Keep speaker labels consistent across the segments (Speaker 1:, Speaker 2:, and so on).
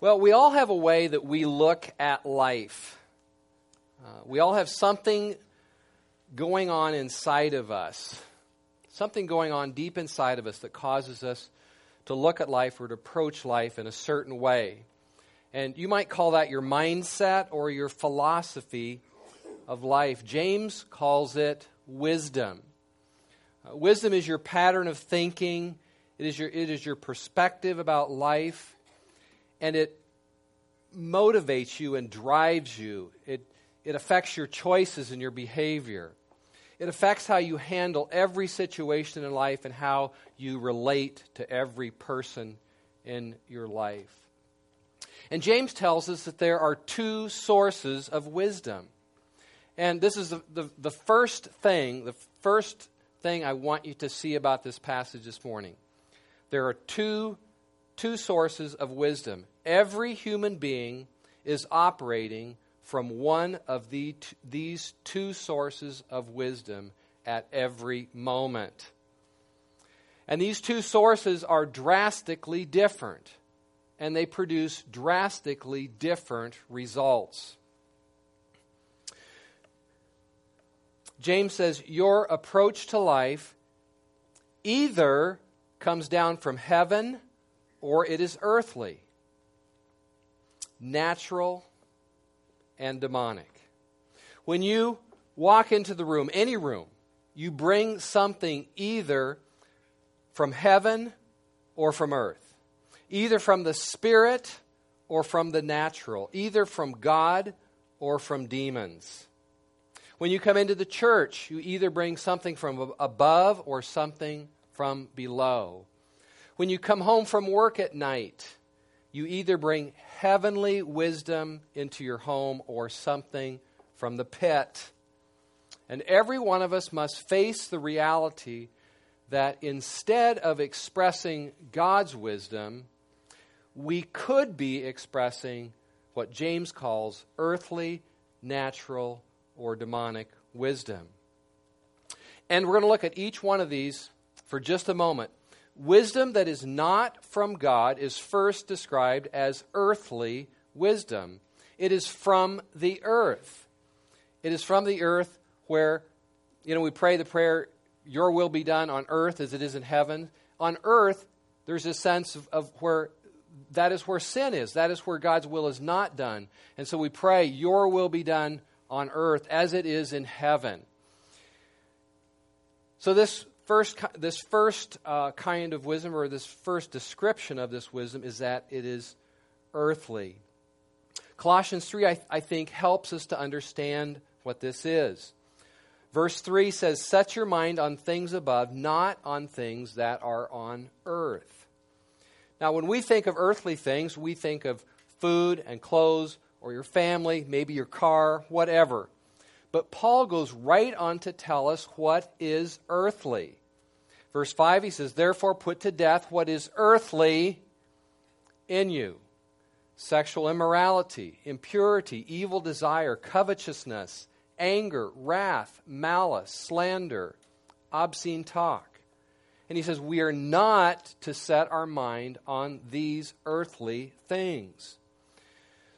Speaker 1: Well, we all have a way that we look at life. Uh, we all have something going on inside of us, something going on deep inside of us that causes us to look at life or to approach life in a certain way. And you might call that your mindset or your philosophy of life. James calls it wisdom. Uh, wisdom is your pattern of thinking, it is your, it is your perspective about life and it motivates you and drives you. It, it affects your choices and your behavior. It affects how you handle every situation in life and how you relate to every person in your life. And James tells us that there are two sources of wisdom. And this is the, the, the, first thing, the first thing I want you to see about this passage this morning. There are two two sources of wisdom. Every human being is operating from one of the t- these two sources of wisdom at every moment. And these two sources are drastically different, and they produce drastically different results. James says, Your approach to life either comes down from heaven or it is earthly, natural, and demonic. When you walk into the room, any room, you bring something either from heaven or from earth, either from the spirit or from the natural, either from God or from demons. When you come into the church, you either bring something from above or something from below. When you come home from work at night, you either bring heavenly wisdom into your home or something from the pit. And every one of us must face the reality that instead of expressing God's wisdom, we could be expressing what James calls earthly, natural, or demonic wisdom. And we're going to look at each one of these for just a moment. Wisdom that is not from God is first described as earthly wisdom. It is from the earth. It is from the earth where, you know, we pray the prayer, Your will be done on earth as it is in heaven. On earth, there's a sense of, of where that is where sin is. That is where God's will is not done. And so we pray, Your will be done on earth as it is in heaven. So, this first, this first uh, kind of wisdom, or this first description of this wisdom, is that it is earthly. Colossians 3, I, I think, helps us to understand what this is. Verse 3 says, Set your mind on things above, not on things that are on earth. Now, when we think of earthly things, we think of food and clothes, or your family, maybe your car, whatever. But Paul goes right on to tell us what is earthly. Verse 5, he says, Therefore put to death what is earthly in you sexual immorality, impurity, evil desire, covetousness, anger, wrath, malice, slander, obscene talk. And he says, We are not to set our mind on these earthly things.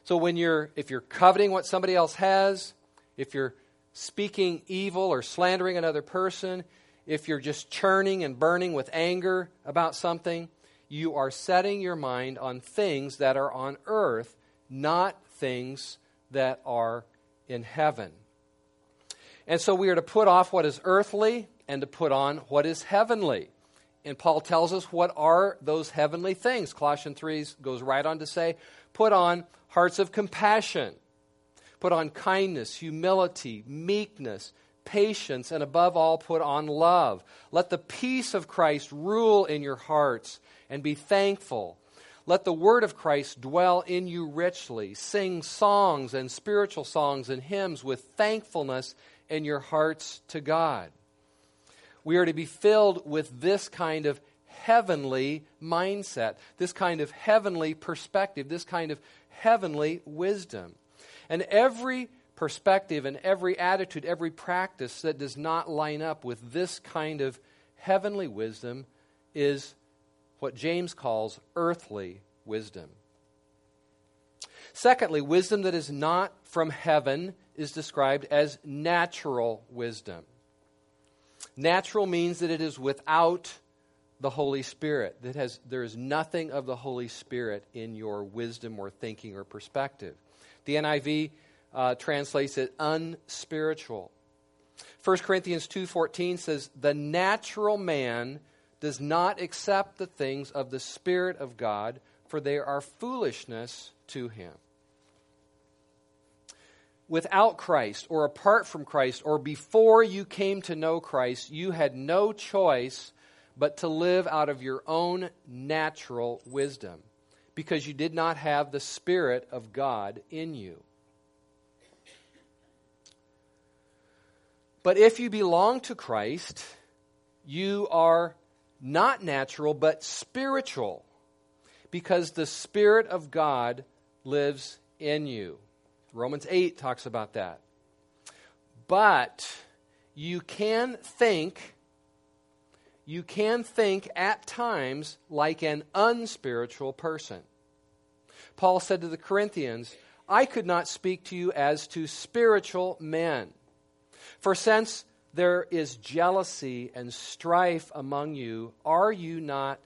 Speaker 1: So when you're if you're coveting what somebody else has, if you're speaking evil or slandering another person, if you're just churning and burning with anger about something, you are setting your mind on things that are on earth, not things that are in heaven. And so we are to put off what is earthly and to put on what is heavenly. And Paul tells us what are those heavenly things. Colossians 3 goes right on to say, put on hearts of compassion, put on kindness, humility, meekness, patience, and above all, put on love. Let the peace of Christ rule in your hearts and be thankful. Let the word of Christ dwell in you richly. Sing songs and spiritual songs and hymns with thankfulness in your hearts to God. We are to be filled with this kind of heavenly mindset, this kind of heavenly perspective, this kind of heavenly wisdom. And every perspective and every attitude, every practice that does not line up with this kind of heavenly wisdom is what James calls earthly wisdom. Secondly, wisdom that is not from heaven is described as natural wisdom. Natural means that it is without the Holy Spirit. That has there is nothing of the Holy Spirit in your wisdom or thinking or perspective. The NIV uh, translates it unspiritual. 1 Corinthians 2:14 says the natural man does not accept the things of the spirit of God for they are foolishness to him. Without Christ or apart from Christ or before you came to know Christ, you had no choice but to live out of your own natural wisdom because you did not have the Spirit of God in you. But if you belong to Christ, you are not natural, but spiritual, because the Spirit of God lives in you. Romans 8 talks about that. But you can think, you can think at times like an unspiritual person. Paul said to the Corinthians, I could not speak to you as to spiritual men. For since there is jealousy and strife among you, are you not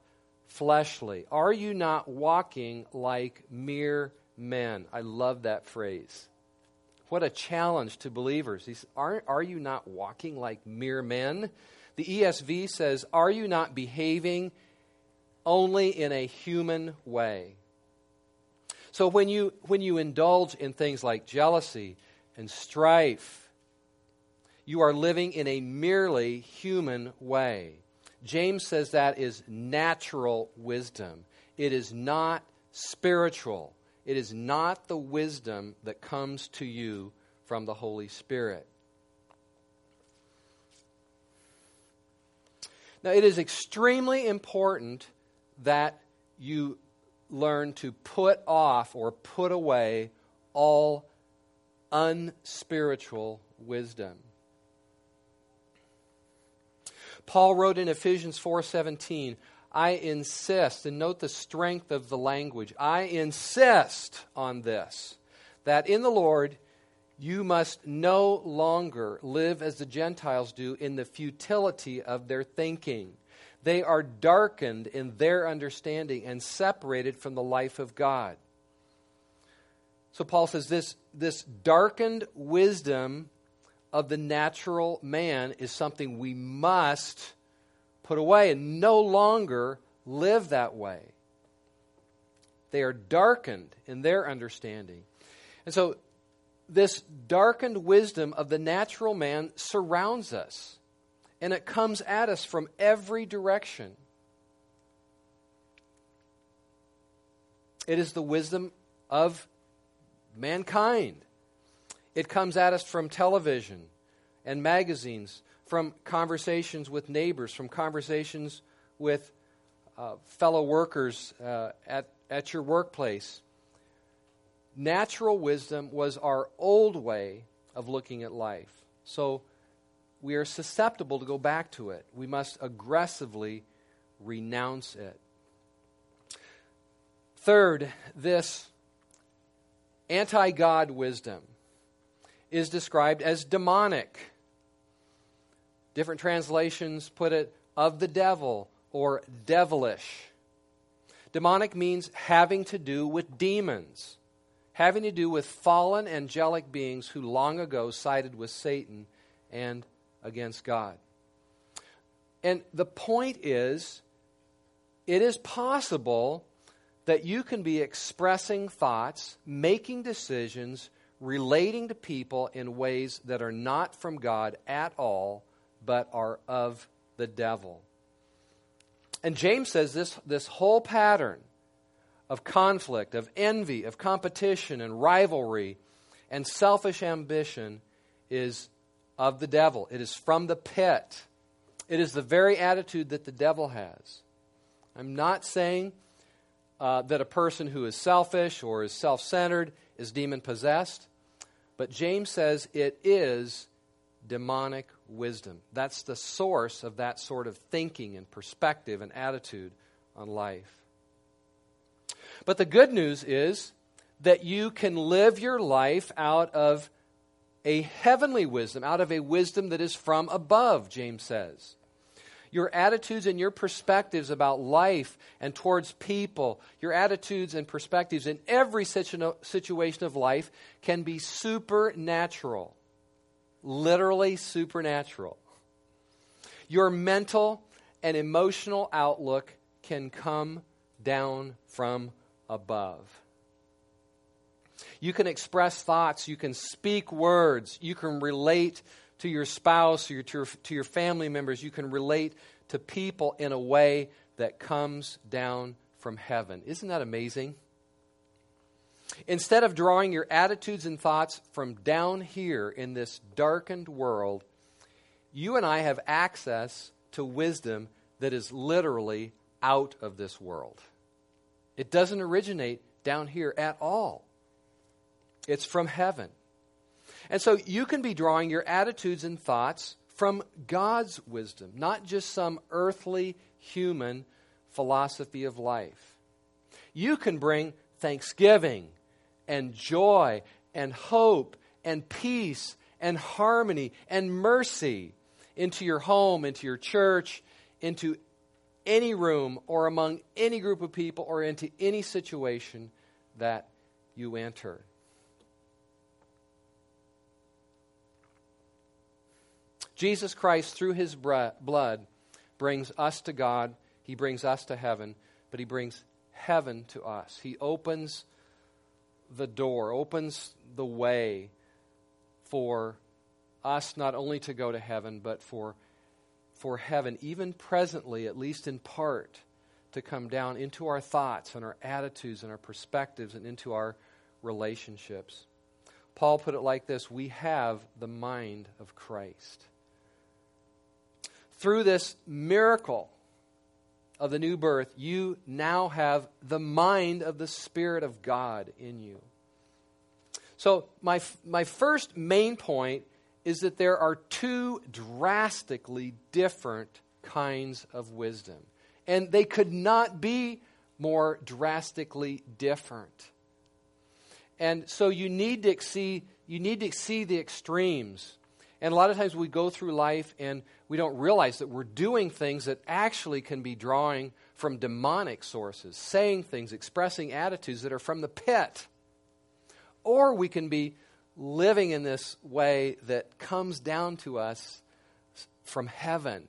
Speaker 1: fleshly? Are you not walking like mere men? I love that phrase. What a challenge to believers. Are, are you not walking like mere men? The ESV says, Are you not behaving only in a human way? So when you, when you indulge in things like jealousy and strife, you are living in a merely human way. James says that is natural wisdom. It is not spiritual. It is not the wisdom that comes to you from the Holy Spirit. Now, it is extremely important that you learn to put off or put away all unspiritual wisdom. Paul wrote in Ephesians 4:17, I insist, and note the strength of the language. I insist on this that in the Lord you must no longer live as the Gentiles do in the futility of their thinking. They are darkened in their understanding and separated from the life of God. So Paul says this, this darkened wisdom of the natural man is something we must put away and no longer live that way. They are darkened in their understanding. And so, this darkened wisdom of the natural man surrounds us, and it comes at us from every direction. It is the wisdom of mankind. It comes at us from television and magazines, from conversations with neighbors, from conversations with uh, fellow workers uh, at, at your workplace. Natural wisdom was our old way of looking at life. So we are susceptible to go back to it. We must aggressively renounce it. Third, this anti God wisdom is described as demonic. Different translations put it of the devil or devilish. Demonic means having to do with demons, having to do with fallen angelic beings who long ago sided with Satan and against God. And the point is, it is possible that you can be expressing thoughts, making decisions, relating to people in ways that are not from God at all, but are of the devil. And James says this, this whole pattern of conflict, of envy, of competition and rivalry and selfish ambition is of the devil. It is from the pit. It is the very attitude that the devil has. I'm not saying uh, that a person who is selfish or is self centered is demon possessed. But James says it is demonic wisdom. That's the source of that sort of thinking and perspective and attitude on life. But the good news is that you can live your life out of a heavenly wisdom, out of a wisdom that is from above, James says. Your attitudes and your perspectives about life and towards people, your attitudes and perspectives in every situation of life can be supernatural. Literally supernatural. Your mental and emotional outlook can come down from above. You can express thoughts, you can speak words, you can relate to your spouse or to your, to your family members, you can relate to people in a way that comes down from heaven. Isn't that amazing? Instead of drawing your attitudes and thoughts from down here in this darkened world, you and I have access to wisdom that is literally out of this world. It doesn't originate down here at all, it's from heaven. And so you can be drawing your attitudes and thoughts from God's wisdom, not just some earthly human philosophy of life. You can bring thanksgiving and joy and hope and peace and harmony and mercy into your home, into your church, into any room or among any group of people or into any situation that you enter. Jesus Christ, through his blood, brings us to God. He brings us to heaven, but he brings heaven to us. He opens the door, opens the way for us not only to go to heaven, but for for heaven, even presently, at least in part, to come down into our thoughts and our attitudes and our perspectives and into our relationships. Paul put it like this We have the mind of Christ. Through this miracle of the new birth, you now have the mind of the Spirit of God in you. So, my, my first main point is that there are two drastically different kinds of wisdom. And they could not be more drastically different. And so you need to see you need to see the extremes. And a lot of times we go through life and we don't realize that we're doing things that actually can be drawing from demonic sources, saying things, expressing attitudes that are from the pit. Or we can be living in this way that comes down to us from heaven.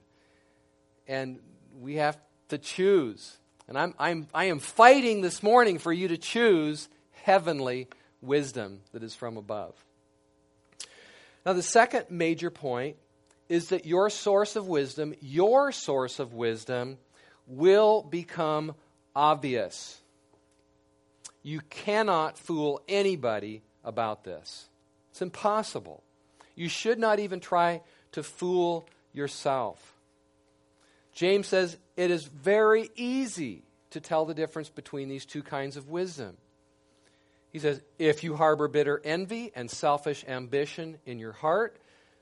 Speaker 1: And we have to choose. And I'm, I'm, I am fighting this morning for you to choose heavenly wisdom that is from above. Now, the second major point is that your source of wisdom, your source of wisdom, will become obvious. You cannot fool anybody about this. It's impossible. You should not even try to fool yourself. James says it is very easy to tell the difference between these two kinds of wisdom. He says, If you harbor bitter envy and selfish ambition in your heart,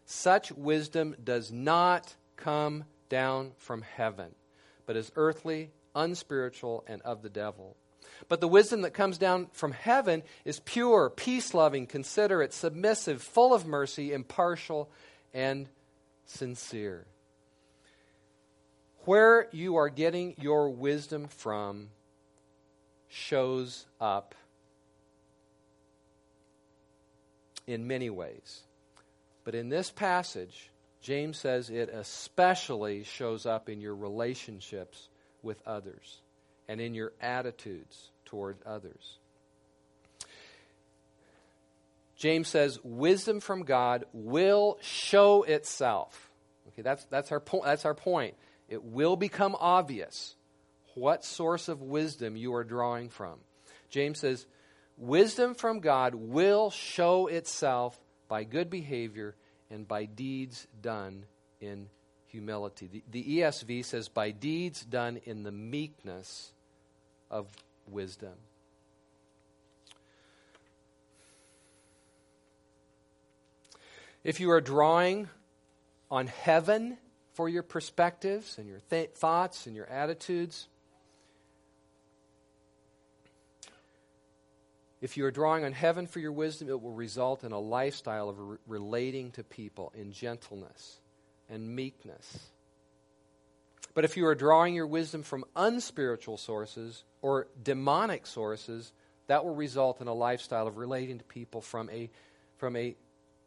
Speaker 1: such wisdom does not come down from heaven, but is earthly, unspiritual, and of the devil. But the wisdom that comes down from heaven is pure, peace loving, considerate, submissive, full of mercy, impartial, and sincere. Where you are getting your wisdom from shows up in many ways. But in this passage, James says it especially shows up in your relationships with others and in your attitudes toward others. James says wisdom from God will show itself. Okay, that's, that's, our po- that's our point. It will become obvious what source of wisdom you are drawing from. James says wisdom from God will show itself by good behavior and by deeds done in humility. The, the ESV says, by deeds done in the meekness of wisdom. If you are drawing on heaven for your perspectives and your th- thoughts and your attitudes, If you are drawing on heaven for your wisdom, it will result in a lifestyle of re- relating to people in gentleness and meekness. But if you are drawing your wisdom from unspiritual sources or demonic sources, that will result in a lifestyle of relating to people from a, from a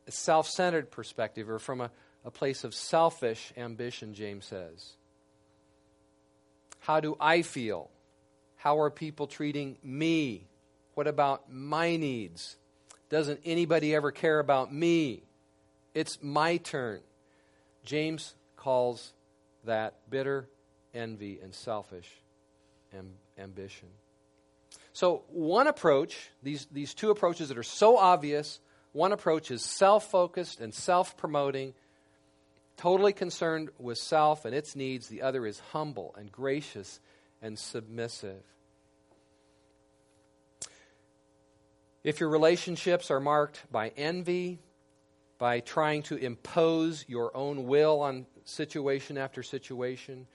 Speaker 1: self centered perspective or from a, a place of selfish ambition, James says. How do I feel? How are people treating me? What about my needs? Doesn't anybody ever care about me? It's my turn. James calls that bitter envy and selfish amb- ambition. So, one approach, these, these two approaches that are so obvious, one approach is self focused and self promoting, totally concerned with self and its needs. The other is humble and gracious and submissive. If your relationships are marked by envy, by trying to impose your own will on situation after situation,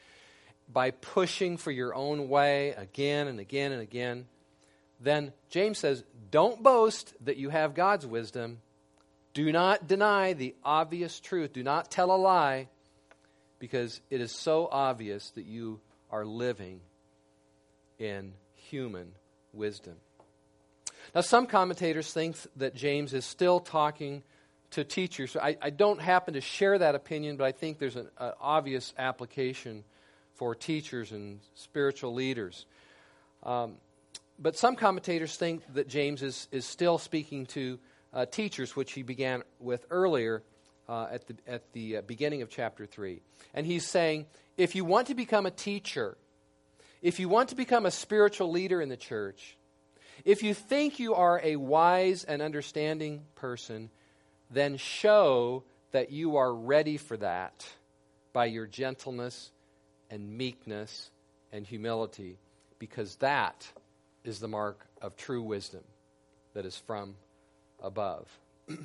Speaker 1: by pushing for your own way again and again and again, then James says, don't boast that you have God's wisdom. Do not deny the obvious truth. Do not tell a lie because it is so obvious that you are living in human wisdom. Now, some commentators think that James is still talking to teachers. I, I don't happen to share that opinion, but I think there's an obvious application for teachers and spiritual leaders. Um, but some commentators think that James is, is still speaking to uh, teachers, which he began with earlier uh, at the, at the uh, beginning of chapter 3. And he's saying if you want to become a teacher, if you want to become a spiritual leader in the church, if you think you are a wise and understanding person, then show that you are ready for that by your gentleness and meekness and humility, because that is the mark of true wisdom that is from above. but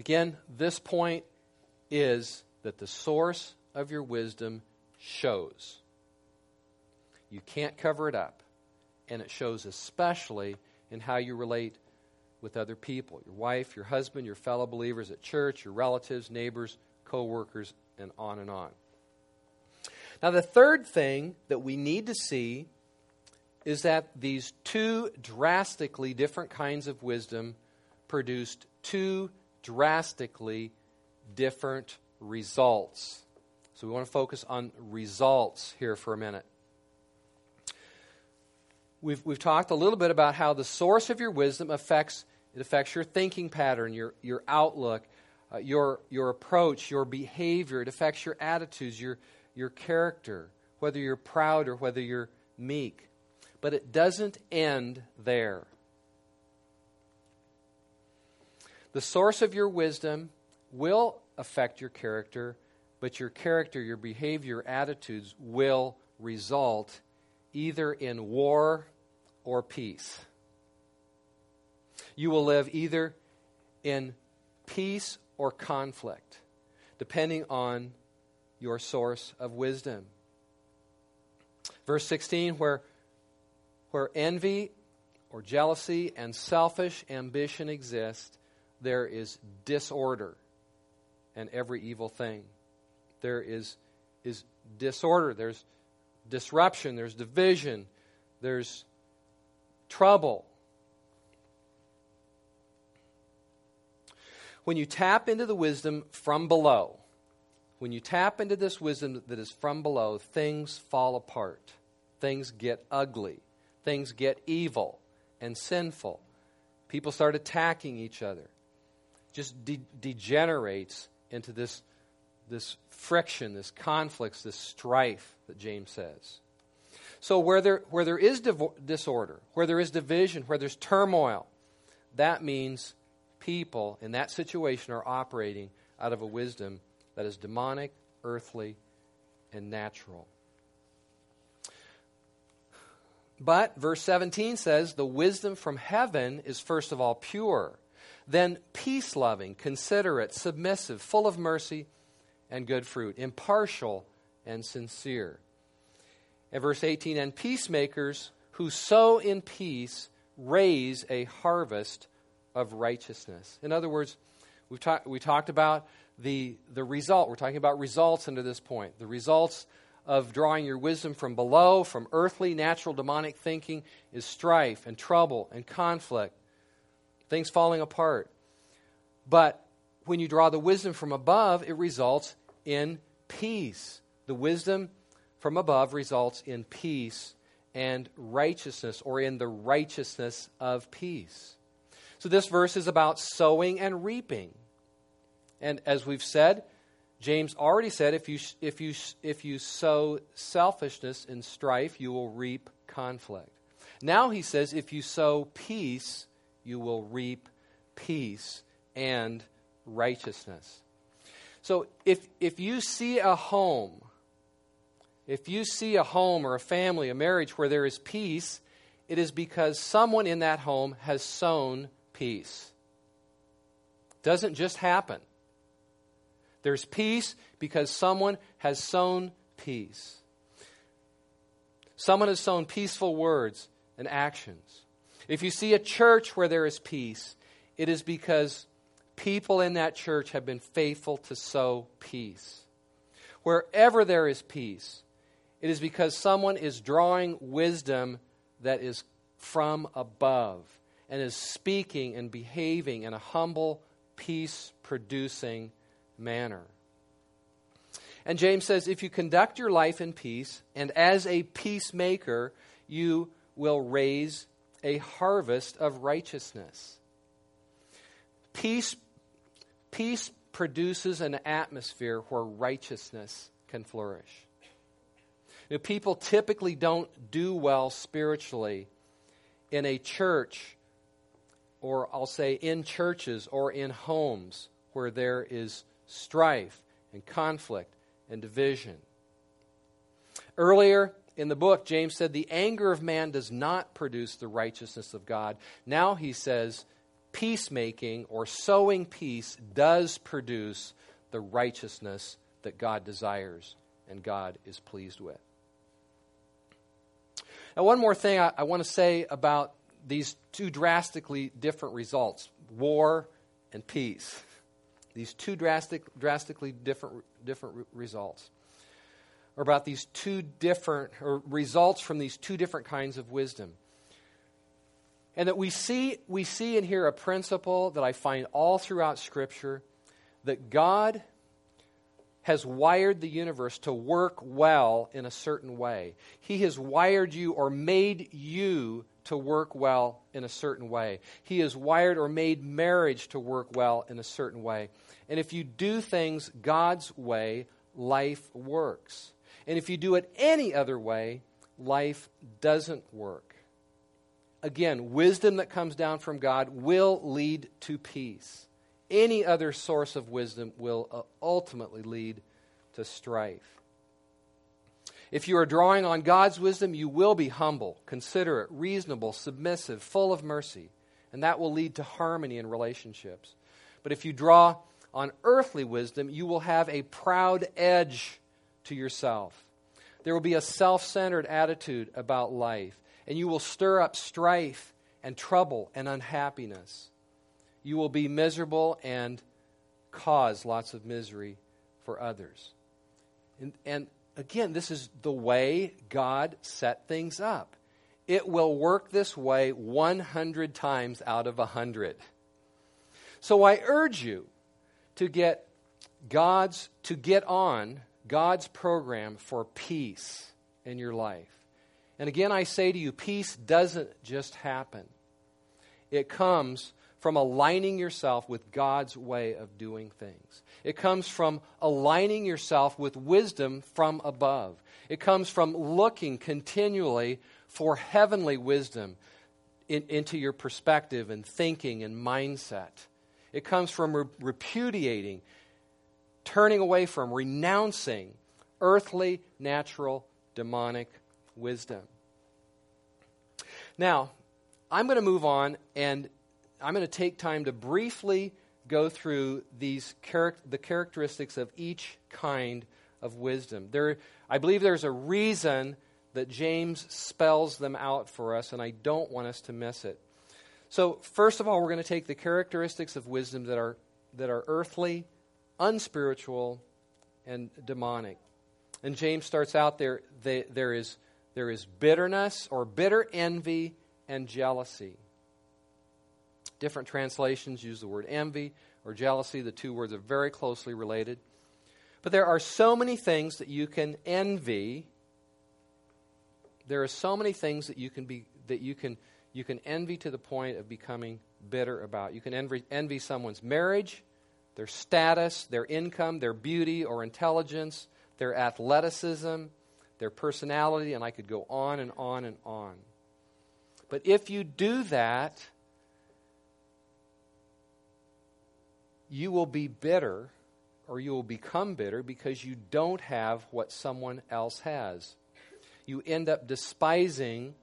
Speaker 1: again, this point is that the source of your wisdom shows. You can't cover it up and it shows especially in how you relate with other people your wife, your husband, your fellow believers at church, your relatives, neighbors, co workers, and on and on. Now, the third thing that we need to see is that these two drastically different kinds of wisdom produced two drastically different results. So, we want to focus on results here for a minute. We've, we've talked a little bit about how the source of your wisdom affects it affects your thinking pattern, your, your outlook, uh, your, your approach, your behavior. It affects your attitudes, your, your character, whether you're proud or whether you're meek. But it doesn't end there. The source of your wisdom will affect your character, but your character, your behavior, attitudes will result either in war or peace. You will live either in peace or conflict, depending on your source of wisdom. Verse 16, where, where envy or jealousy and selfish ambition exist, there is disorder and every evil thing. There is, is disorder, there's disruption, there's division, there's trouble. When you tap into the wisdom from below, when you tap into this wisdom that is from below, things fall apart. Things get ugly. Things get evil and sinful. People start attacking each other. Just de- degenerates into this, this friction, this conflicts, this strife that James says. So, where there, where there is disorder, where there is division, where there's turmoil, that means people in that situation are operating out of a wisdom that is demonic, earthly, and natural. But verse 17 says the wisdom from heaven is first of all pure, then peace loving, considerate, submissive, full of mercy and good fruit, impartial and sincere. And verse 18, and peacemakers who sow in peace raise a harvest of righteousness. In other words, we've talk, we talked about the, the result. We're talking about results under this point. The results of drawing your wisdom from below, from earthly, natural, demonic thinking, is strife and trouble and conflict, things falling apart. But when you draw the wisdom from above, it results in peace. The wisdom from above results in peace and righteousness, or in the righteousness of peace. So, this verse is about sowing and reaping. And as we've said, James already said if you, if you, if you sow selfishness and strife, you will reap conflict. Now he says if you sow peace, you will reap peace and righteousness. So if, if you see a home, if you see a home or a family, a marriage where there is peace, it is because someone in that home has sown peace. Doesn't just happen. There's peace because someone has sown peace. Someone has sown peaceful words and actions. If you see a church where there is peace, it is because people in that church have been faithful to sow peace. Wherever there is peace, it is because someone is drawing wisdom that is from above and is speaking and behaving in a humble, peace producing manner. And James says if you conduct your life in peace, and as a peacemaker, you will raise a harvest of righteousness. Peace, peace produces an atmosphere where righteousness can flourish. Know, people typically don't do well spiritually in a church, or I'll say in churches or in homes where there is strife and conflict and division. Earlier in the book, James said, The anger of man does not produce the righteousness of God. Now he says, Peacemaking or sowing peace does produce the righteousness that God desires and God is pleased with. Now, one more thing I, I want to say about these two drastically different results war and peace. These two drastic, drastically different, different results are about these two different, or results from these two different kinds of wisdom. And that we see, we see in here a principle that I find all throughout Scripture that God has wired the universe to work well in a certain way. He has wired you or made you to work well in a certain way. He has wired or made marriage to work well in a certain way. And if you do things God's way, life works. And if you do it any other way, life doesn't work. Again, wisdom that comes down from God will lead to peace. Any other source of wisdom will uh, ultimately lead to strife. If you are drawing on God's wisdom, you will be humble, considerate, reasonable, submissive, full of mercy, and that will lead to harmony in relationships. But if you draw on earthly wisdom, you will have a proud edge to yourself. There will be a self centered attitude about life, and you will stir up strife and trouble and unhappiness. You will be miserable and cause lots of misery for others. And, and again, this is the way God set things up. It will work this way 100 times out of 100. So I urge you to get God's to get on God's program for peace in your life. And again I say to you peace doesn't just happen. It comes from aligning yourself with God's way of doing things. It comes from aligning yourself with wisdom from above. It comes from looking continually for heavenly wisdom in, into your perspective and thinking and mindset. It comes from re- repudiating, turning away from, renouncing earthly, natural, demonic wisdom. Now, I'm going to move on and I'm going to take time to briefly go through these char- the characteristics of each kind of wisdom. There, I believe there's a reason that James spells them out for us, and I don't want us to miss it. So, first of all, we're going to take the characteristics of wisdom that are, that are earthly, unspiritual, and demonic. And James starts out there, they, there, is, there is bitterness or bitter envy and jealousy. Different translations use the word envy or jealousy. The two words are very closely related. But there are so many things that you can envy. There are so many things that you can be that you can you can envy to the point of becoming bitter about. You can envy, envy someone's marriage, their status, their income, their beauty or intelligence, their athleticism, their personality, and I could go on and on and on. But if you do that, you will be bitter or you will become bitter because you don't have what someone else has. You end up despising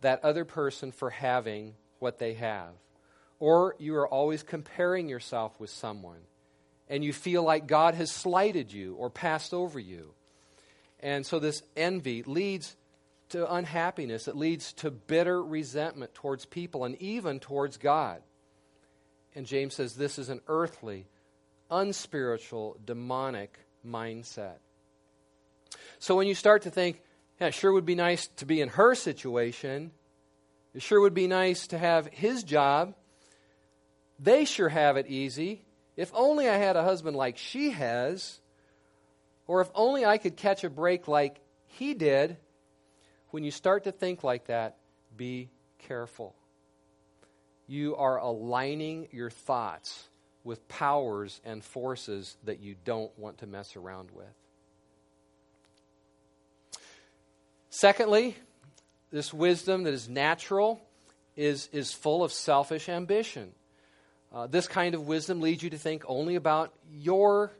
Speaker 1: that other person for having what they have. Or you are always comparing yourself with someone and you feel like God has slighted you or passed over you. And so this envy leads to unhappiness, it leads to bitter resentment towards people and even towards God. And James says this is an earthly, unspiritual, demonic mindset. So when you start to think, yeah, it sure would be nice to be in her situation, it sure would be nice to have his job, they sure have it easy. If only I had a husband like she has, or if only I could catch a break like he did. When you start to think like that, be careful. You are aligning your thoughts with powers and forces that you don't want to mess around with. Secondly, this wisdom that is natural is, is full of selfish ambition. Uh, this kind of wisdom leads you to think only about your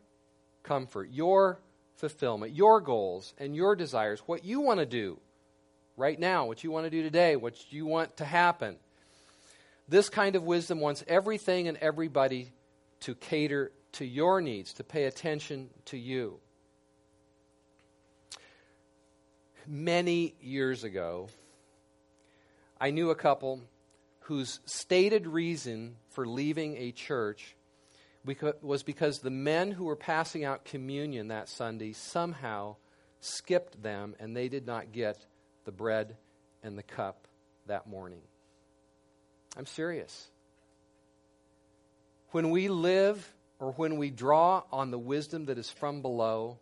Speaker 1: comfort, your fulfillment, your goals, and your desires, what you want to do right now, what you want to do today, what you want to happen. This kind of wisdom wants everything and everybody to cater to your needs, to pay attention to you. Many years ago, I knew a couple whose stated reason for leaving a church was because the men who were passing out communion that Sunday somehow skipped them and they did not get the bread and the cup that morning. I'm serious. When we live or when we draw on the wisdom that is from below,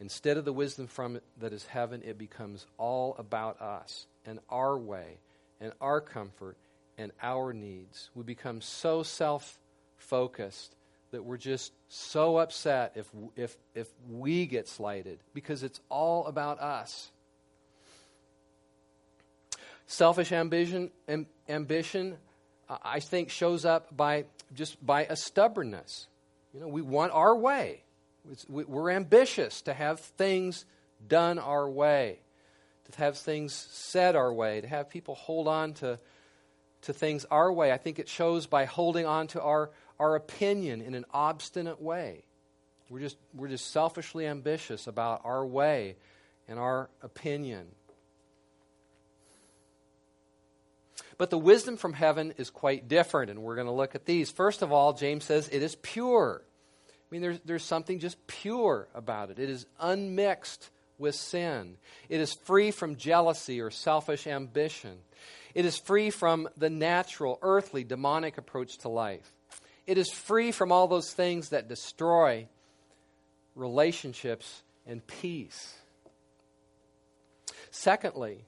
Speaker 1: instead of the wisdom from that is heaven, it becomes all about us and our way and our comfort and our needs. We become so self focused that we're just so upset if, if, if we get slighted because it's all about us. Selfish ambition, am, ambition uh, I think, shows up by just by a stubbornness. You know, we want our way. we're ambitious to have things done our way, to have things said our way, to have people hold on to, to things our way. I think it shows by holding on to our, our opinion in an obstinate way. We're just, we're just selfishly ambitious about our way and our opinion. But the wisdom from heaven is quite different, and we're going to look at these. First of all, James says it is pure. I mean, there's, there's something just pure about it, it is unmixed with sin, it is free from jealousy or selfish ambition, it is free from the natural, earthly, demonic approach to life. It is free from all those things that destroy relationships and peace. Secondly,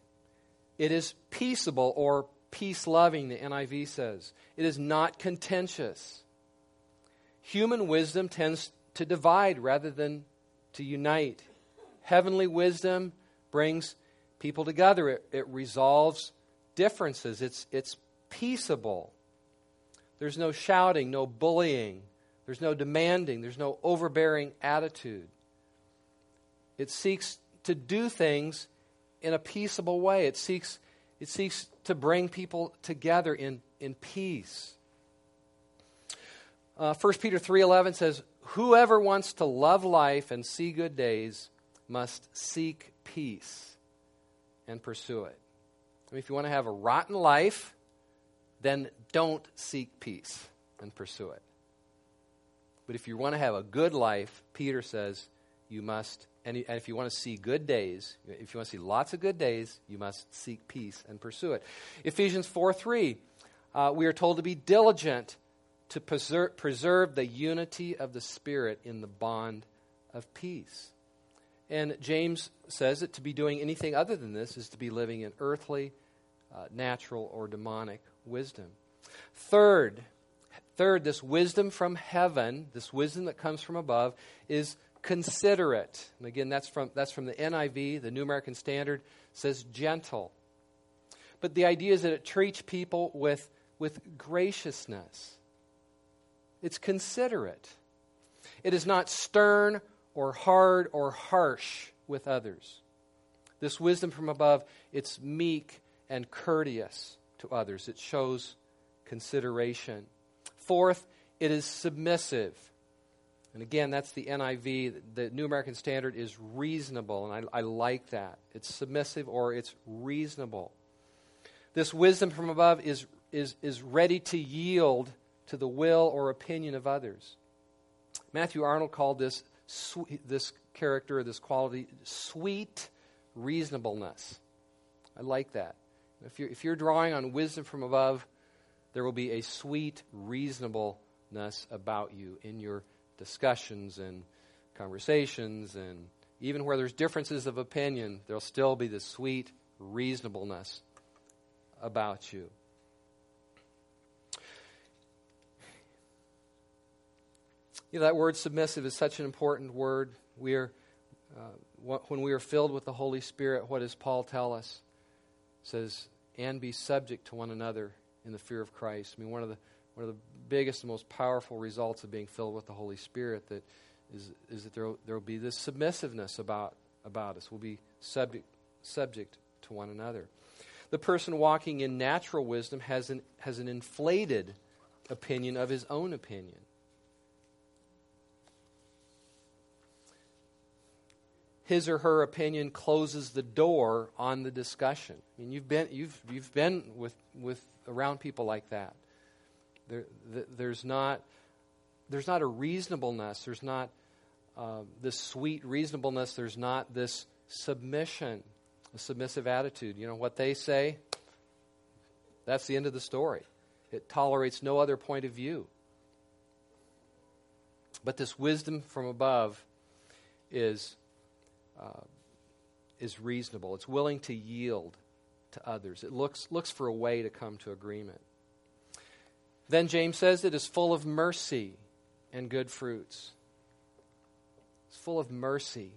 Speaker 1: it is peaceable or peace loving, the NIV says. It is not contentious. Human wisdom tends to divide rather than to unite. Heavenly wisdom brings people together, it, it resolves differences, it's, it's peaceable. There's no shouting, no bullying, there's no demanding, there's no overbearing attitude. It seeks to do things in a peaceable way. It seeks, it seeks to bring people together in, in peace. Uh, 1 Peter 3.11 says, Whoever wants to love life and see good days must seek peace and pursue it. I mean, if you want to have a rotten life, then don't seek peace and pursue it. But if you want to have a good life, Peter says you must, and if you want to see good days, if you want to see lots of good days, you must seek peace and pursue it. Ephesians 4 3, uh, we are told to be diligent to preserve, preserve the unity of the Spirit in the bond of peace. And James says that to be doing anything other than this is to be living in earthly, uh, natural, or demonic wisdom. Third, third, this wisdom from heaven, this wisdom that comes from above, is considerate. And again, that's from, that's from the NIV, the New American Standard, says gentle. But the idea is that it treats people with, with graciousness. It's considerate. It is not stern or hard or harsh with others. This wisdom from above, it's meek and courteous to others. It shows consideration. Fourth, it is submissive. And again, that's the NIV. The New American Standard is reasonable, and I, I, like that. It's submissive or it's reasonable. This wisdom from above is, is, is ready to yield to the will or opinion of others. Matthew Arnold called this, this character, this quality, sweet reasonableness. I like that. If you're, if you're drawing on wisdom from above, there will be a sweet reasonableness about you in your discussions and conversations, and even where there's differences of opinion, there'll still be this sweet reasonableness about you. You know, that word submissive is such an important word. We are, uh, when we are filled with the Holy Spirit, what does Paul tell us? Says, and be subject to one another in the fear of Christ. I mean, one of the one of the biggest and most powerful results of being filled with the Holy Spirit that is, is that there will be this submissiveness about about us. We'll be subject subject to one another. The person walking in natural wisdom has an has an inflated opinion of his own opinion. his or her opinion closes the door on the discussion. I mean, you've been, you've, you've been with, with around people like that. There, there's, not, there's not a reasonableness. There's not uh, this sweet reasonableness. There's not this submission, a submissive attitude. You know, what they say, that's the end of the story. It tolerates no other point of view. But this wisdom from above is uh, is reasonable. It's willing to yield to others. It looks, looks for a way to come to agreement. Then James says it is full of mercy and good fruits. It's full of mercy.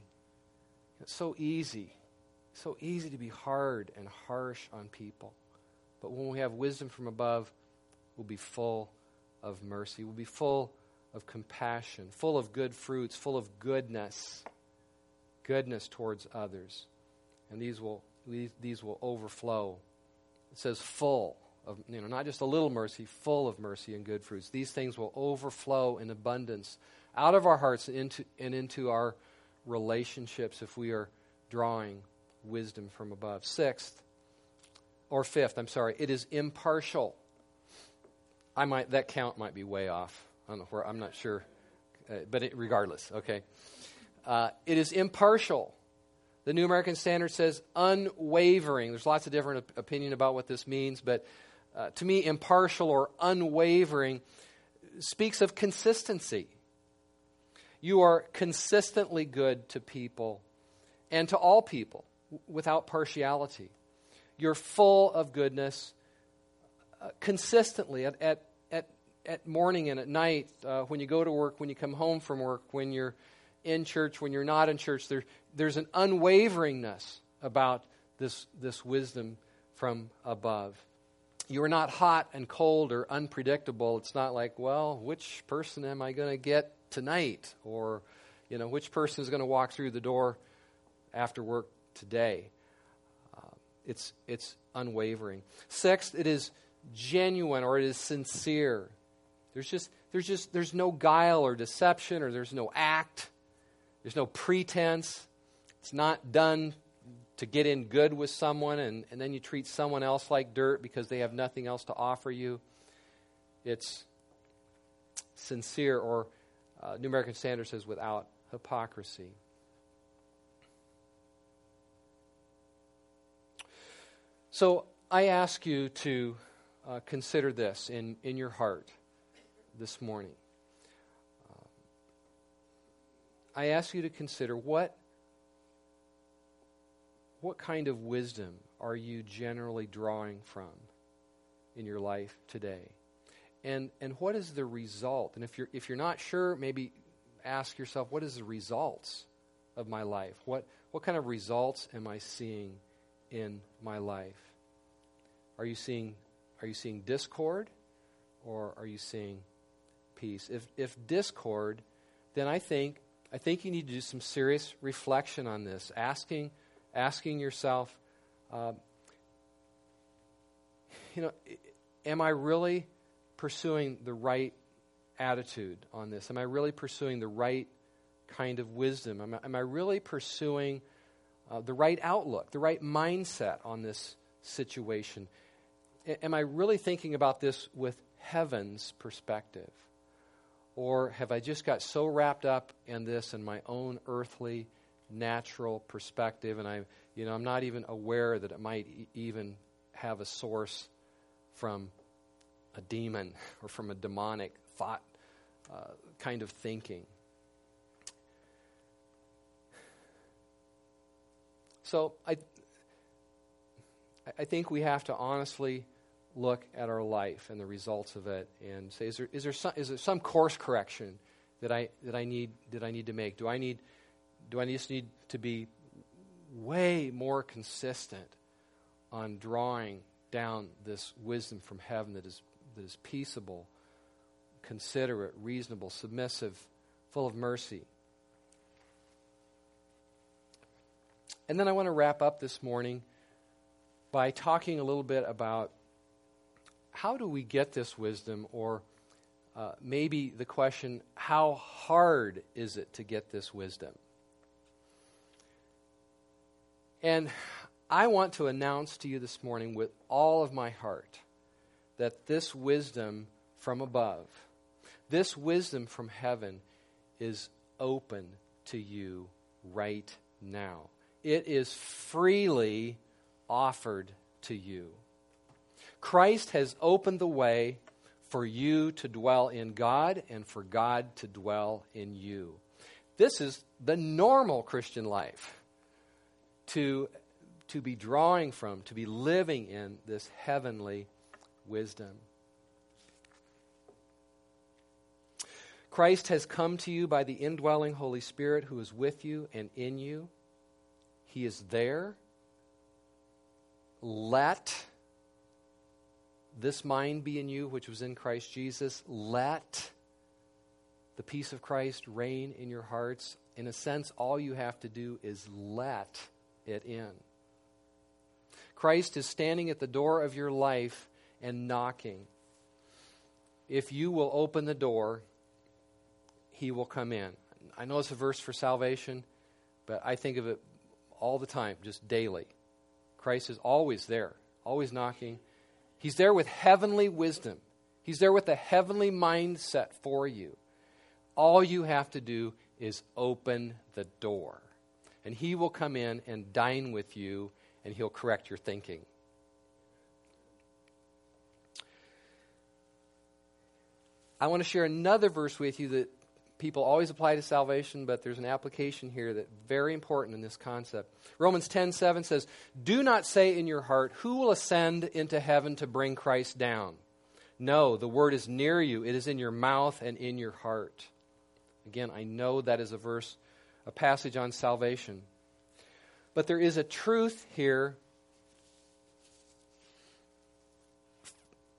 Speaker 1: It's so easy, so easy to be hard and harsh on people. But when we have wisdom from above, we'll be full of mercy. We'll be full of compassion, full of good fruits, full of goodness goodness towards others. And these will, these, these will overflow. It says full of, you know, not just a little mercy, full of mercy and good fruits. These things will overflow in abundance out of our hearts and into, and into our relationships if we are drawing wisdom from above. Sixth, or fifth, I'm sorry, it is impartial. I might that count might be way off. I don't know where I'm not sure, uh, but it, regardless, okay. Uh, it is impartial. The New American Standard says unwavering. There's lots of different op- opinion about what this means, but uh, to me, impartial or unwavering speaks of consistency. You are consistently good to people and to all people without partiality. You're full of goodness uh, consistently at, at, at, at morning and at night, uh, when you go to work, when you come home from work, when you're in church, when you're not in church, there, there's an unwaveringness about this, this wisdom from above. You are not hot and cold or unpredictable. It's not like, well, which person am I going to get tonight? Or, you know, which person is going to walk through the door after work today? Uh, it's, it's unwavering. Sixth, it is genuine or it is sincere. There's just, there's just, there's no guile or deception or there's no act. There's no pretense. It's not done to get in good with someone and, and then you treat someone else like dirt because they have nothing else to offer you. It's sincere, or uh, New American Standard says without hypocrisy. So I ask you to uh, consider this in, in your heart this morning. Uh, I ask you to consider what, what kind of wisdom are you generally drawing from in your life today? And, and what is the result? And if you're, if you're not sure, maybe ask yourself, what is the results of my life? What, what kind of results am I seeing in my life? Are you seeing, are you seeing discord or are you seeing peace? If, if discord, then I think, I think you need to do some serious reflection on this, asking, asking yourself, uh, you know, am I really pursuing the right attitude on this? Am I really pursuing the right kind of wisdom? Am I, am I really pursuing uh, the right outlook, the right mindset on this situation? Am I really thinking about this with heaven's perspective? Or have I just got so wrapped up in this in my own earthly, natural perspective, and I, you know, I'm not even aware that it might e- even have a source from a demon or from a demonic thought uh, kind of thinking. So I, I think we have to honestly look at our life and the results of it and say, is there, is there, some, is there some course correction that I, that, I need, that I need to make? Do I, need, do I just need to be way more consistent on drawing down this wisdom from heaven that is that is peaceable, considerate, reasonable, submissive, full of mercy. And then I want to wrap up this morning by talking a little bit about how do we get this wisdom, or uh, maybe the question, how hard is it to get this wisdom? And I want to announce to you this morning with all of my heart that this wisdom from above, this wisdom from heaven, is open to you right now. It is freely offered to you. Christ has opened the way for you to dwell in God and for God to dwell in you. This is the normal Christian life to, to be drawing from, to be living in this heavenly wisdom. Christ has come to you by the indwelling Holy Spirit who is with you and in you. He is there. Let this mind be in you, which was in Christ Jesus. Let the peace of Christ reign in your hearts. In a sense, all you have to do is let it in. Christ is standing at the door of your life and knocking. If you will open the door, he will come in. I know it's a verse for salvation, but I think of it all the time, just daily. Christ is always there, always knocking. He's there with heavenly wisdom, He's there with a heavenly mindset for you. All you have to do is open the door, and He will come in and dine with you, and He'll correct your thinking. I want to share another verse with you that people always apply to salvation, but there's an application here that's very important in this concept. Romans 10 7 says, Do not say in your heart, Who will ascend into heaven to bring Christ down? No, the word is near you, it is in your mouth and in your heart. Again, I know that is a verse, a passage on salvation. But there is a truth here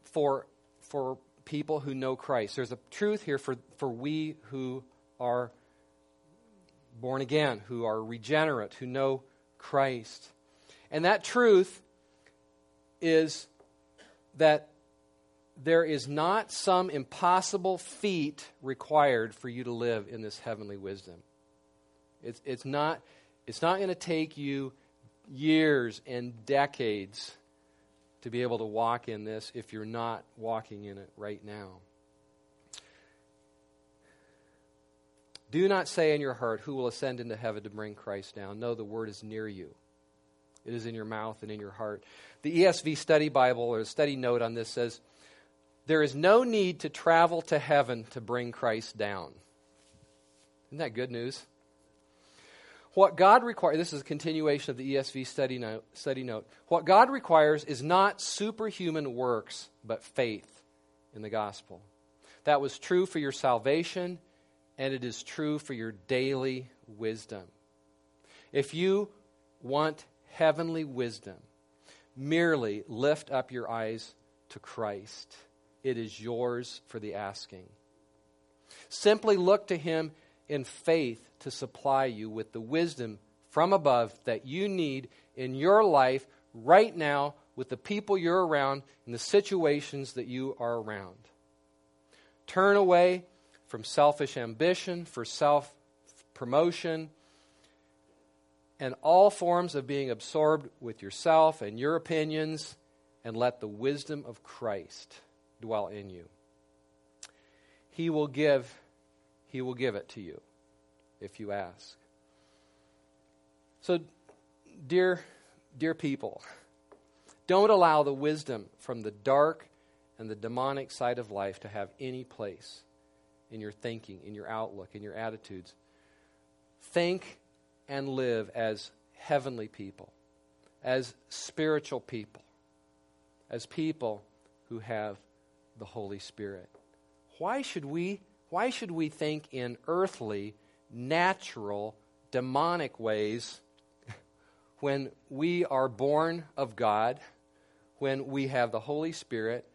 Speaker 1: for, for people who know Christ. There's a truth here for, for we who are born again, who are regenerate, who know Christ. And that truth is that there is not some impossible feat required for you to live in this heavenly wisdom. It's, it's not, it's not going to take you years and decades to be able to walk in this if you're not walking in it right now. Do not say in your heart, Who will ascend into heaven to bring Christ down? No, the word is near you. It is in your mouth and in your heart. The ESV study Bible or study note on this says, There is no need to travel to heaven to bring Christ down. Isn't that good news? What God requires, this is a continuation of the ESV study note, study note. What God requires is not superhuman works, but faith in the gospel. That was true for your salvation, and it is true for your daily wisdom. If you want heavenly wisdom, merely lift up your eyes to Christ. It is yours for the asking. Simply look to Him in faith to supply you with the wisdom from above that you need in your life right now with the people you're around and the situations that you are around. Turn away from selfish ambition, for self promotion, and all forms of being absorbed with yourself and your opinions, and let the wisdom of Christ dwell in you. He will give, he will give it to you if you ask. So, dear, dear people, don't allow the wisdom from the dark and the demonic side of life to have any place in your thinking, in your outlook, in your attitudes. Think and live as heavenly people, as spiritual people, as people who have the Holy Spirit. Why should we why should we think in earthly natural, demonic ways when we are born of God, when we have the Holy Spirit,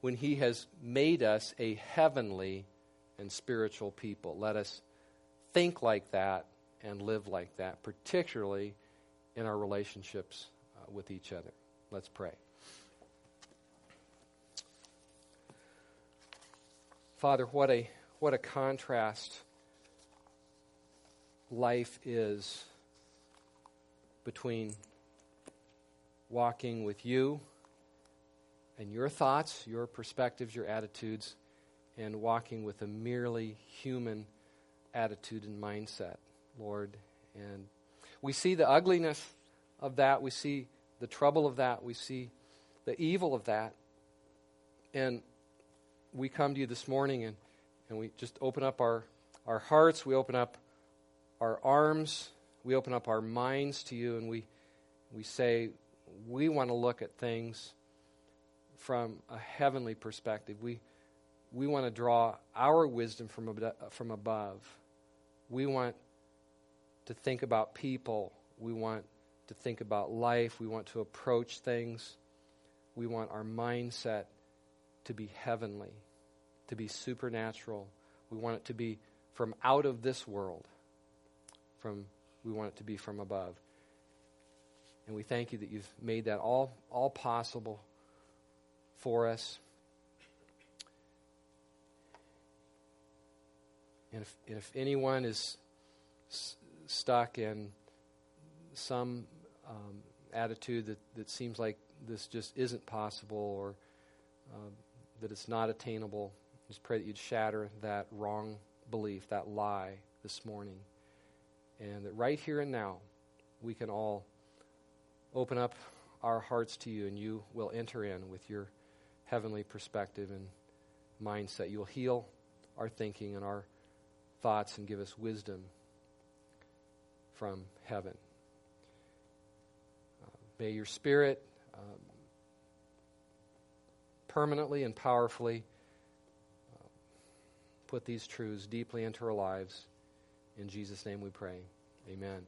Speaker 1: when He has made us a heavenly and spiritual people. Let us think like that and live like that, particularly in our relationships uh, with each other. Let's pray. Father, what a what a contrast life is between walking with you and your thoughts, your perspectives, your attitudes, and walking with a merely human attitude and mindset, Lord. And we see the ugliness of that. We see the trouble of that. We see the evil of that. And we come to you this morning and, and we just open up our, our hearts. We open up our arms, we open up our minds to you, and we, we say, we want to look at things from a heavenly perspective. We, we want to draw our wisdom from, ab- from above. We want to think about people. We want to think about life. We want to approach things. We want our mindset to be heavenly, to be supernatural. We want it to be from out of this world from we want it to be from above. And we thank you that you've made that all, all possible for us. And if, if anyone is s- stuck in some um, attitude that, that seems like this just isn't possible or uh, that it's not attainable, just pray that you'd shatter that wrong belief, that lie this morning. And that right here and now, we can all open up our hearts to you, and you will enter in with your heavenly perspective and mindset. You'll heal our thinking and our thoughts and give us wisdom from heaven. Uh, may your Spirit um, permanently and powerfully put these truths deeply into our lives. In Jesus' name we pray. Amen.